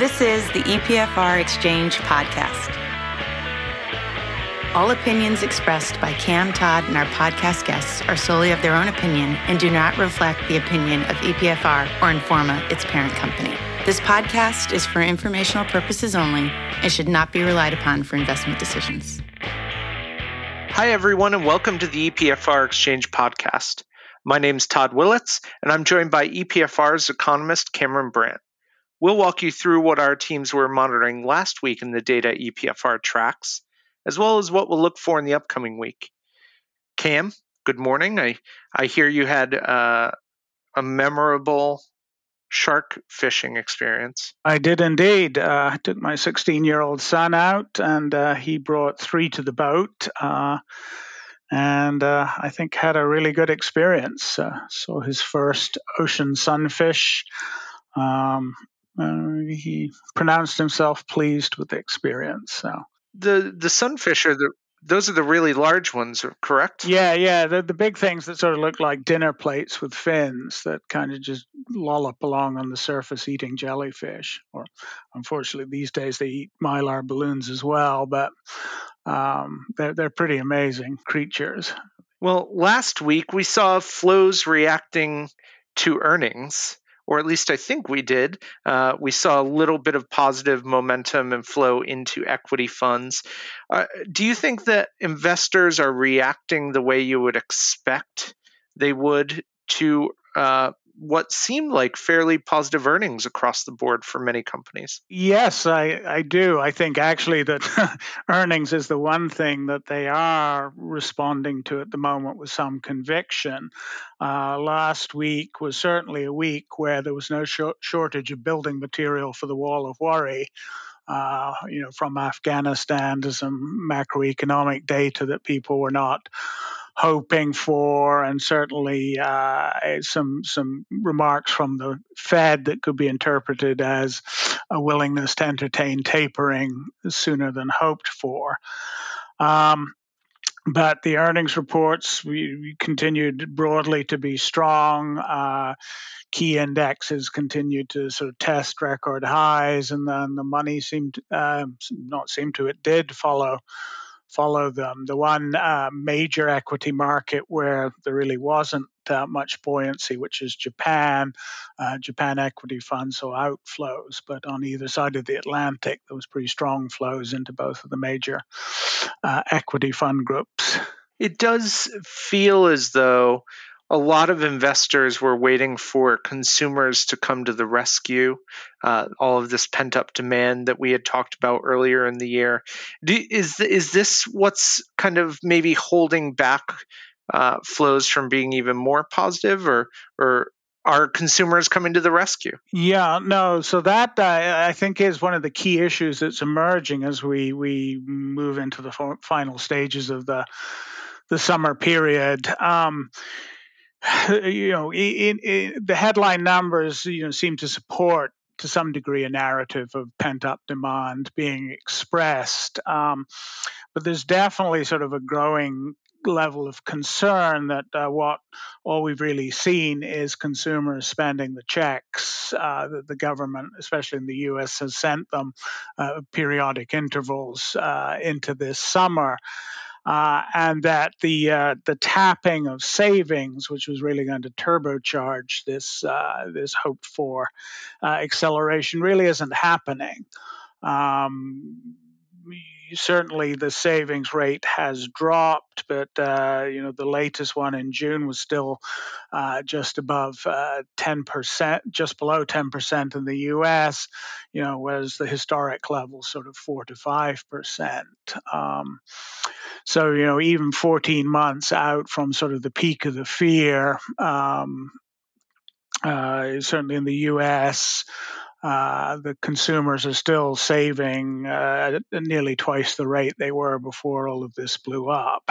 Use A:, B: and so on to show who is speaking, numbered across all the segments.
A: This is the EPFR Exchange Podcast. All opinions expressed by Cam Todd and our podcast guests are solely of their own opinion and do not reflect the opinion of EPFR or Informa, its parent company. This podcast is for informational purposes only and should not be relied upon for investment decisions.
B: Hi, everyone, and welcome to the EPFR Exchange Podcast. My name is Todd Willits, and I'm joined by EPFR's economist Cameron Brandt. We'll walk you through what our teams were monitoring last week in the data EPFR tracks, as well as what we'll look for in the upcoming week. Cam, good morning. I, I hear you had uh, a memorable shark fishing experience.
C: I did indeed. Uh, I took my 16 year old son out, and uh, he brought three to the boat. Uh, and uh, I think had a really good experience. Uh, saw his first ocean sunfish. Um, uh, he pronounced himself pleased with the experience. So
B: the the sunfish are the those are the really large ones, correct?
C: Yeah, yeah. The the big things that sort of look like dinner plates with fins that kind of just lollop along on the surface eating jellyfish. Or unfortunately these days they eat mylar balloons as well, but um, they're they're pretty amazing creatures.
B: Well, last week we saw flows reacting to earnings or at least I think we did. Uh, we saw a little bit of positive momentum and flow into equity funds. Uh, do you think that investors are reacting the way you would expect they would to uh, what seemed like fairly positive earnings across the board for many companies.
C: Yes, I, I do. I think actually that earnings is the one thing that they are responding to at the moment with some conviction. Uh, last week was certainly a week where there was no shortage of building material for the wall of worry. Uh, you know, from Afghanistan to some macroeconomic data that people were not hoping for, and certainly uh, some some remarks from the Fed that could be interpreted as a willingness to entertain tapering sooner than hoped for. Um, but the earnings reports we, we continued broadly to be strong. Uh, key indexes continued to sort of test record highs, and then the money seemed uh, not seemed to it did follow follow them. The one uh, major equity market where there really wasn't much buoyancy, which is Japan. Uh, Japan equity funds saw outflows, but on either side of the Atlantic, there was pretty strong flows into both of the major uh, equity fund groups.
B: It does feel as though a lot of investors were waiting for consumers to come to the rescue. Uh, all of this pent up demand that we had talked about earlier in the year. Do, is is this what's kind of maybe holding back uh, flows from being even more positive, or or are consumers coming to the rescue?
C: Yeah, no. So that uh, I think is one of the key issues that's emerging as we we move into the final stages of the the summer period. Um, you know, in, in, the headline numbers, you know, seem to support to some degree a narrative of pent up demand being expressed. Um, but there's definitely sort of a growing level of concern that uh, what all we've really seen is consumers spending the checks uh, that the government, especially in the U.S., has sent them uh, periodic intervals uh, into this summer uh, and that the uh, the tapping of savings, which was really going to turbocharge this uh, this hoped for uh, acceleration, really isn't happening. Um, certainly the savings rate has dropped, but uh, you know the latest one in June was still uh, just above ten percent, just below ten percent in the U.S. You know, whereas the historic level sort of four to five percent. Um, so you know, even 14 months out from sort of the peak of the fear, um, uh, certainly in the U.S uh, the consumers are still saving uh, nearly twice the rate they were before all of this blew up.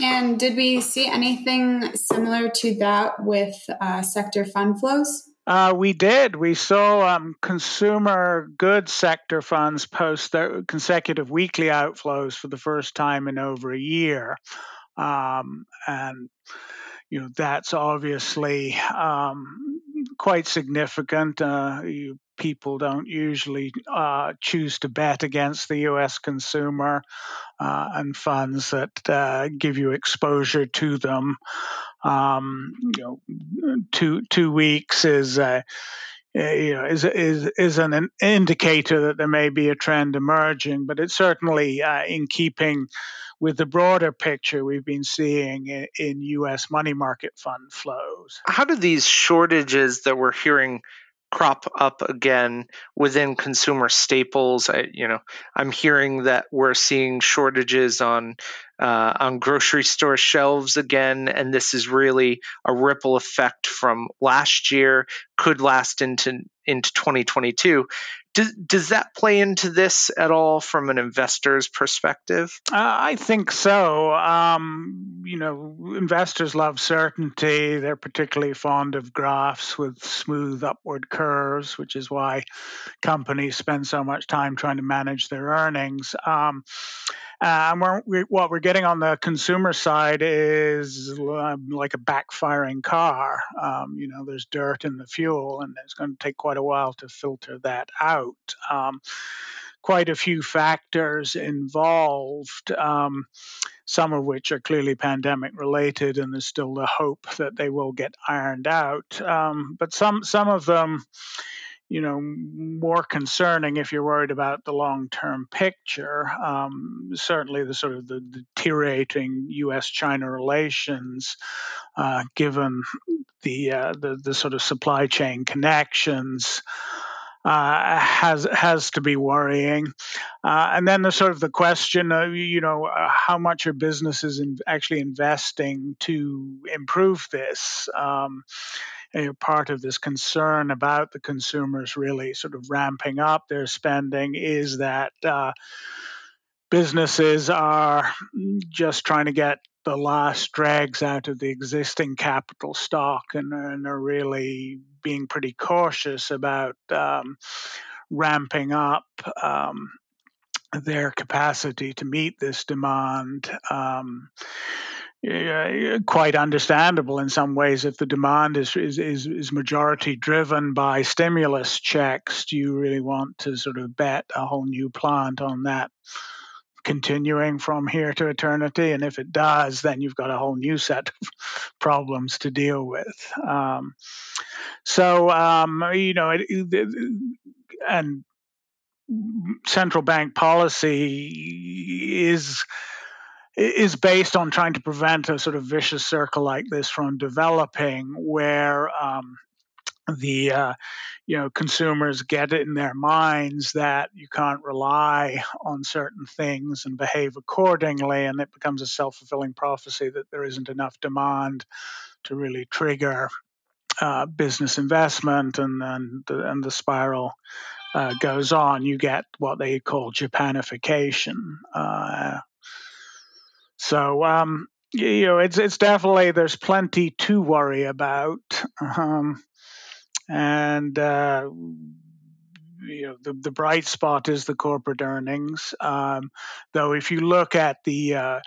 D: And did we see anything similar to that with uh, sector fund flows?
C: Uh, we did. We saw um, consumer goods sector funds post their consecutive weekly outflows for the first time in over a year. Um, and you know that's obviously um, quite significant. Uh, you people don't usually uh, choose to bet against the U.S. consumer uh, and funds that uh, give you exposure to them. Um, you know, two two weeks is. Uh, you know, is is is an indicator that there may be a trend emerging, but it's certainly uh, in keeping with the broader picture we've been seeing in, in U.S. money market fund flows.
B: How do these shortages that we're hearing crop up again within consumer staples. I, you know, I'm hearing that we're seeing shortages on uh, on grocery store shelves again, and this is really a ripple effect from last year. Could last into into 2022. Does, does that play into this at all from an investor's perspective?
C: Uh, I think so. Um, you know, investors love certainty. They're particularly fond of graphs with smooth upward curves, which is why companies spend so much time trying to manage their earnings. Um, and we're, what we're getting on the consumer side is um, like a backfiring car. Um, you know, there's dirt in the fuel, and it's going to take quite a while to filter that out. Um, quite a few factors involved, um, some of which are clearly pandemic related, and there's still the hope that they will get ironed out. Um, but some some of them you know, more concerning if you're worried about the long-term picture. Um, certainly, the sort of the deteriorating U.S.-China relations, uh, given the, uh, the the sort of supply chain connections. Uh, has has to be worrying, uh, and then the sort of the question, of, you know, uh, how much are businesses in actually investing to improve this? Um, part of this concern about the consumers really sort of ramping up their spending is that uh, businesses are just trying to get the last drags out of the existing capital stock and, and are really being pretty cautious about um, ramping up um, their capacity to meet this demand. Um, quite understandable in some ways if the demand is, is, is, is, majority driven by stimulus checks. Do you really want to sort of bet a whole new plant on that continuing from here to eternity? And if it does, then you've got a whole new set of problems to deal with. Um, so, um, you know, it, it, and central bank policy is is based on trying to prevent a sort of vicious circle like this from developing, where um, the uh, you know consumers get it in their minds that you can't rely on certain things and behave accordingly, and it becomes a self fulfilling prophecy that there isn't enough demand to really trigger uh, business investment, and and the, and the spiral. Uh, goes on, you get what they call Japanification, uh, so um, you know, it's it's definitely there's plenty to worry about, um, and uh, you know the the bright spot is the corporate earnings. Um, though if you look at the uh,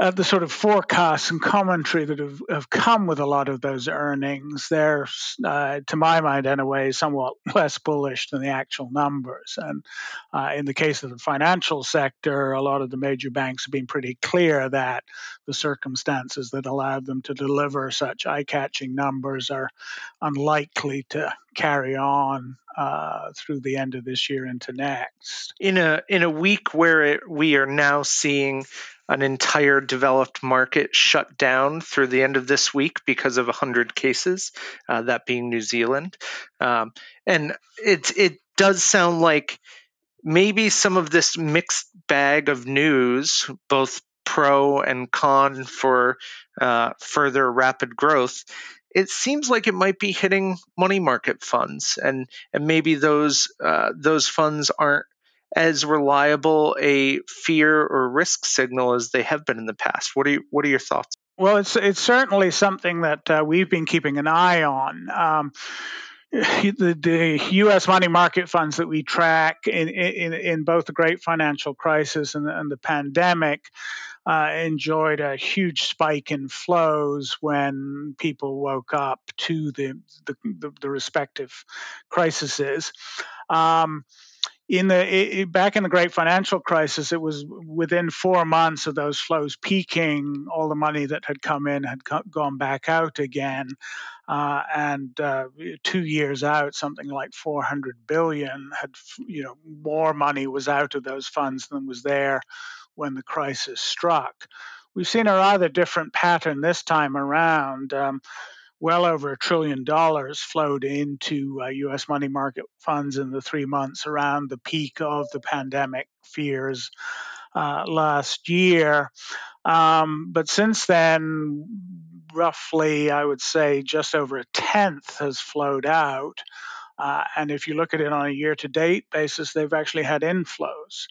C: uh, the sort of forecasts and commentary that have, have come with a lot of those earnings, they're, uh, to my mind anyway, somewhat less bullish than the actual numbers. And uh, in the case of the financial sector, a lot of the major banks have been pretty clear that the circumstances that allowed them to deliver such eye catching numbers are unlikely to carry on uh, through the end of this year into next.
B: In a in a week where it, we are now seeing an entire developed market shut down through the end of this week because of 100 cases, uh, that being New Zealand. Um, and it, it does sound like maybe some of this mixed bag of news, both pro and con for uh, further rapid growth, it seems like it might be hitting money market funds, and and maybe those uh, those funds aren't as reliable a fear or risk signal as they have been in the past. What are you, what are your thoughts?
C: Well, it's it's certainly something that uh, we've been keeping an eye on. Um, the, the, U.S. money market funds that we track in, in, in both the great financial crisis and the, and the pandemic uh, enjoyed a huge spike in flows when people woke up to the the, the, respective crises. Um, in the it, back in the great financial crisis, it was within four months of those flows peaking, all the money that had come in had co- gone back out again, uh, and uh, two years out, something like 400 billion had you know more money was out of those funds than was there when the crisis struck. We've seen a rather different pattern this time around. Um, well over a trillion dollars flowed into uh, U.S. money market funds in the three months around the peak of the pandemic fears uh, last year. Um, but since then, roughly, I would say just over a tenth has flowed out. Uh, and if you look at it on a year to date basis, they've actually had inflows.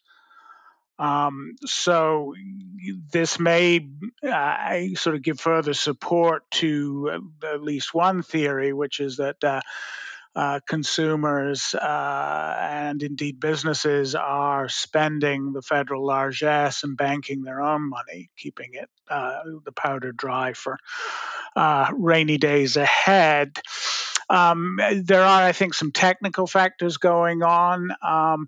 C: Um, so this may uh, sort of give further support to uh, at least one theory, which is that uh, uh, consumers uh, and indeed businesses are spending the federal largesse and banking their own money, keeping it uh, the powder dry for rainy days ahead. Um, there are, I think, some technical factors going on. Um,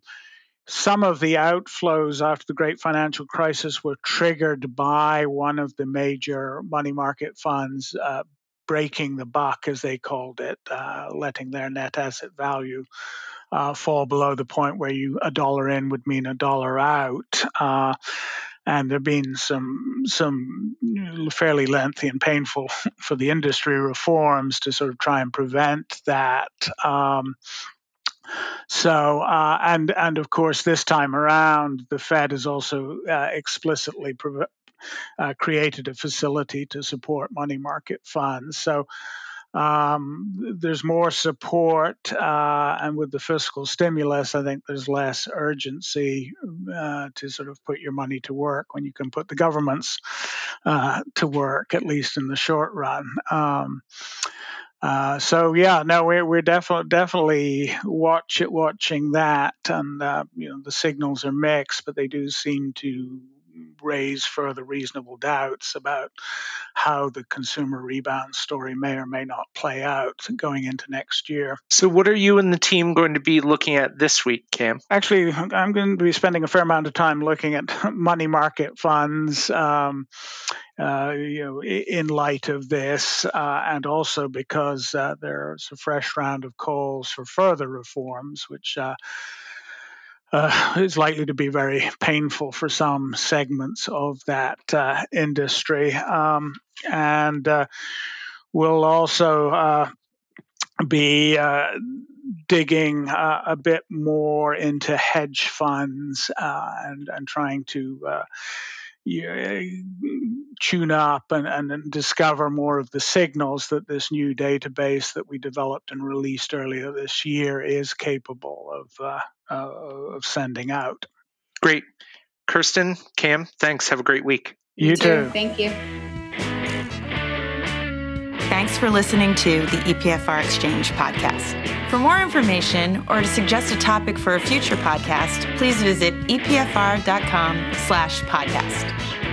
C: some of the outflows after the great financial crisis were triggered by one of the major money market funds uh, breaking the buck, as they called it, uh, letting their net asset value uh, fall below the point where you a dollar in would mean a dollar out. Uh, and there have been some some fairly lengthy and painful for the industry reforms to sort of try and prevent that. Um, so, uh, and and of course, this time around, the Fed has also uh, explicitly prov- uh, created a facility to support money market funds. So. Um, there's more support, uh, and with the fiscal stimulus, I think there's less urgency uh, to sort of put your money to work when you can put the governments uh, to work, at least in the short run. Um, uh, so yeah, no, we're we're definitely definitely watch watching that, and uh, you know the signals are mixed, but they do seem to raise further reasonable doubts about how the consumer rebound story may or may not play out going into next year.
B: So, what are you and the team going to be looking at this week, Cam?
C: Actually, I'm going to be spending a fair amount of time looking at money market funds. Um, uh, you know, in light of this, uh, and also because uh, there's a fresh round of calls for further reforms, which uh, is likely to be very painful for some segments of that uh, industry. Um, and uh, we'll also uh, be uh, digging uh, a bit more into hedge funds and, and trying to tune up and, and discover more of the signals that this new database that we developed and released earlier this year is capable of, uh, uh, of sending out.
B: Great. Kirsten, Cam, thanks. Have a great week.
C: You, you too.
D: too. Thank you.
A: Thanks for listening to the EPFR Exchange podcast. For more information or to suggest a topic for a future podcast, please visit epfr.com slash podcast.